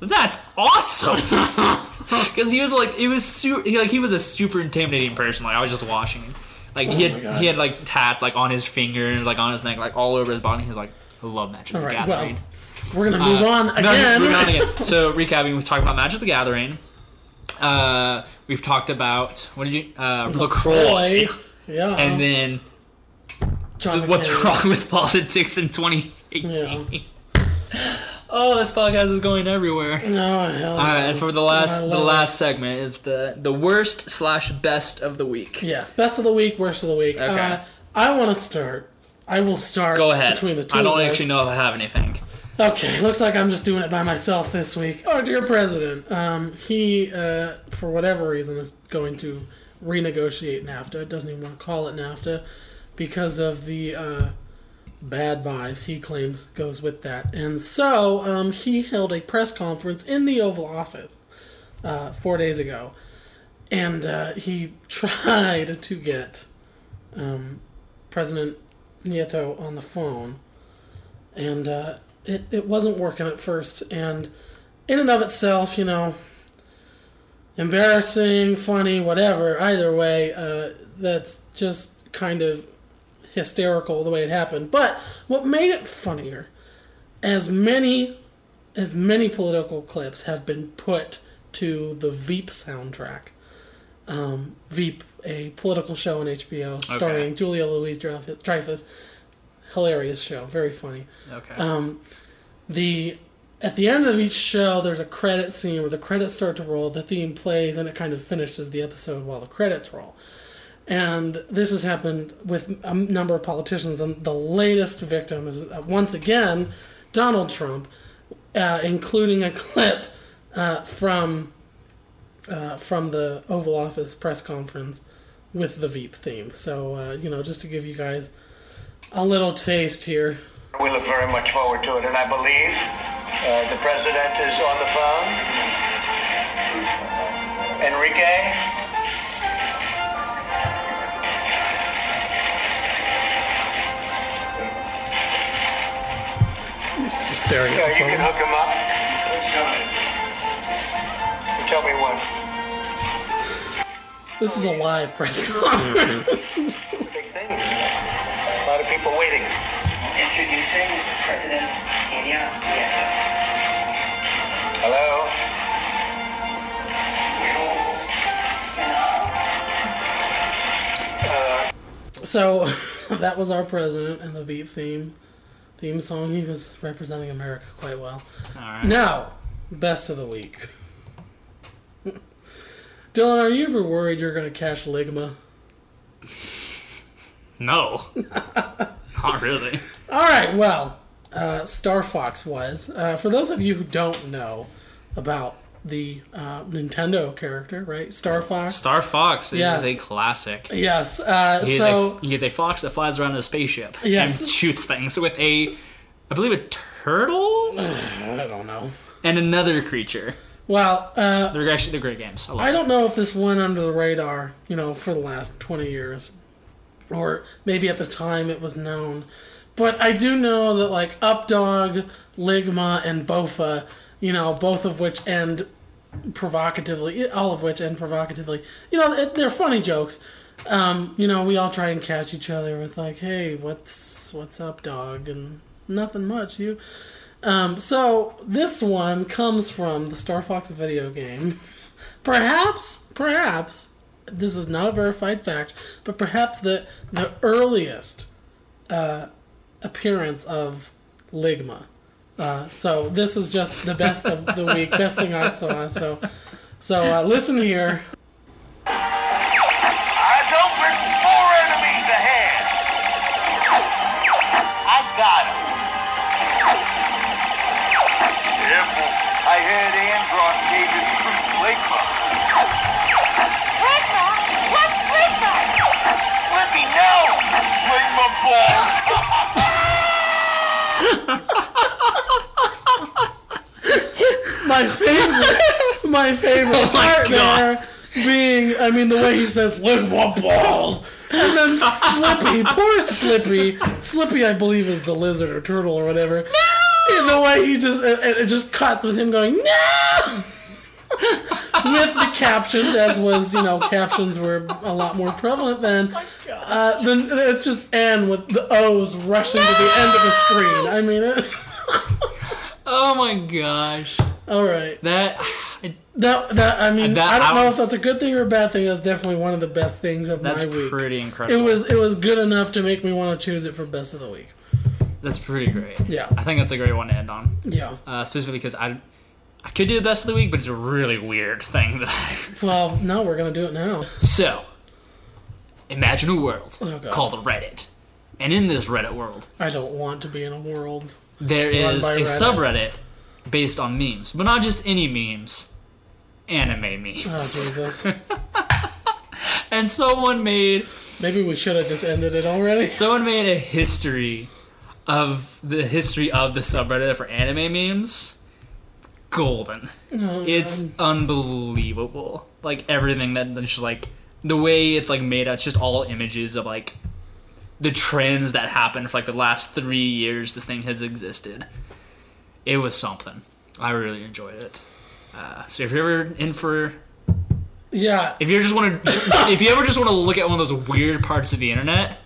that's awesome. <laughs> Because he was like, it was su- he, like he was a super intimidating person. Like I was just watching him. Like he Oh my had he had like tats like on his fingers, like on his neck, like all over his body. He was like, I love Magic All the right, Gathering. well, we're gonna move on Uh, no, again. moving on again. <laughs> So recapping, we've talked about Magic the Gathering. Uh, we've talked about what did you uh, LaCroix, yeah. and then John what's wrong with <laughs> politics in 2018. Oh, this podcast is going everywhere. No, hell. All right, and for the last the last segment is the the worst slash best of the week. Yes, best of the week, worst of the week. Okay. Uh, I want to start. I will start. Go ahead. Between the two I don't actually know if I have anything. Okay, <laughs> looks like I'm just doing it by myself this week. Our dear president, um, he, uh, for whatever reason, is going to renegotiate NAFTA. It doesn't even want to call it NAFTA because of the uh, bad vibes he claims goes with that. And so um, he held a press conference in the Oval Office uh, four days ago, and uh, he <laughs> tried to get um, President Nieto on the phone, and uh, it, it wasn't working at first. And in and of itself, you know, embarrassing, funny, whatever, either way, uh, that's just kind of hysterical the way it happened. But what made it funnier, as many as many political clips have been put to the Veep soundtrack. Um, Veep, a political show on HBO starring Julia Louise Dreyfus. Dreyfus. Hilarious show, very funny. Okay. Um, the at the end of each show, there's a credit scene where the credits start to roll, the theme plays, and it kind of finishes the episode while the credits roll. And this has happened with a number of politicians, and the latest victim is uh, once again Donald Trump, uh, including a <laughs> clip uh, from uh, from the Oval Office press conference with the Veep theme. So uh, you know, just to give you guys a little taste here. We look very much forward to it, and I believe uh, the president is on the phone. Enrique? Staring Yeah, at the you can hook him up. You tell me when. This is a live press mm-hmm. conference. Big thing. A lot of people waiting. Introducing President Peña Nieto. Hello? Uh. so <laughs> that was our president and the Veep theme theme song. He was representing America quite well. All right. Now, best of the week. <laughs> Dylan, are you ever worried you're going to catch ligma? <laughs> No. <laughs> Not really. All right, well, uh, Star Fox was. Uh, for those of you who don't know about the uh, Nintendo character, right? Star Fox. Star Fox is Yes. a classic. Yes. Uh, He is, so a, he is a fox that flies around in a spaceship Yes. and shoots things with a I believe a turtle <sighs> I don't know. and another creature. Well, uh, They're actually they're great games. I I don't know if this went under the radar, you know, for the last 20 years. Or maybe at the time it was known. But I do know that, like, Updog, Ligma, and Bofa, you know, both of which end provocatively, all of which end provocatively. You know, they're funny jokes. Um, you know, we all try and catch each other with, like, hey, what's what's up, dog? And nothing much. You. Um, so this one comes from the Star Fox video game. <laughs> Perhaps, perhaps this is not a verified fact, but perhaps the the earliest uh, appearance of Ligma. Uh, so this is just the best of the week, best thing I saw. So, so uh, listen here. Eyes open, four enemies ahead. I got him. Careful. I heard Andross gave his troops Ligma. Ligma? What's Ligma? Slippy, no! Ligma balls! <laughs> My favorite, my favorite <laughs> Oh my part God. there being, I mean, the way he says "Ligma balls." And then Slippy, poor Slippy. Slippy, I believe, is the lizard or turtle or whatever. No! And the way he just, it, it just cuts with him going, no! with the captions, as was, you know, captions were a lot more prevalent then. Uh, then it's just N with the O's rushing to the end of the screen. I mean, it, <laughs> Oh my gosh. All right. That I- That, that I mean, That- I don't I- know if that's a good thing or a bad thing. That's definitely one of the best things of my week. That's pretty incredible. It was it was good enough to make me want to choose it for best of the week. That's pretty great. Yeah. I think that's a great one to end on. Yeah. Uh, specifically because I I could do the best of the week, but it's a really weird thing that I <laughs> Well, no, we're gonna do it now. So, imagine a world Oh, called Reddit. And in this Reddit world, I don't want to be in a world. there is a Reddit. subreddit based on memes. But not just any memes, anime memes. Oh Jesus! <laughs> And someone made Maybe we should have just ended it already. <laughs> someone made a history of the history of the subreddit for anime memes. Golden. Oh, It's unbelievable. Like everything that that's just like the way it's like made out, it's just all images of like the trends that happened for like the last three years this thing has existed. It was something. I really enjoyed it. Uh, so if you're ever in for Yeah. if you just want to <coughs> if you ever just want to look at one of those weird parts of the internet,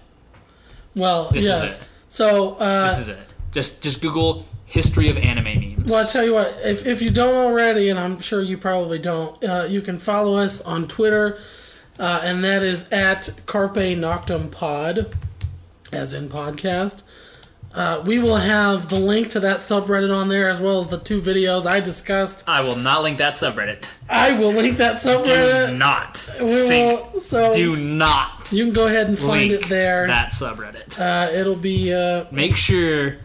Well, This is yes. it. So, uh, this is it. Just just Google history of anime memes. Well, I tell you what, if, if you don't already, and I'm sure you probably don't, uh, you can follow us on Twitter, uh, and that is at Carpe Noctem Pod, as in podcast. Uh, we will have the link to that subreddit on there, as well as the two videos I discussed. I will not link that subreddit. I will link that subreddit. Do not We will, so Do not you can go ahead and find link it there. that subreddit. Uh, it'll be. Uh, Make sure,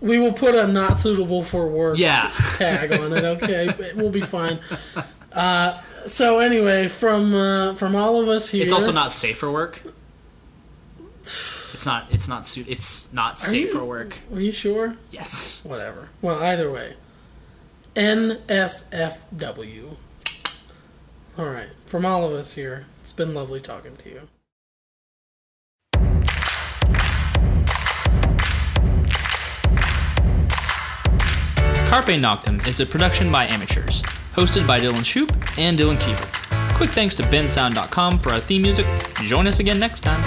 we will put a not suitable for work yeah. <laughs> tag on it. Okay, It will be fine. Uh, so anyway, from uh, from all of us here, It's also not safe for work. It's not. It's not. Suit. It's not safe you- for work. Are you sure? Yes. Whatever. Well, either way, NSFW. All right, from all of us here, it's been lovely talking to you. Carpe Noctem is a production by amateurs, hosted by Dylan Shoop and Dylan Keeper. Quick thanks to bensound.com for our theme music. Join us again next time.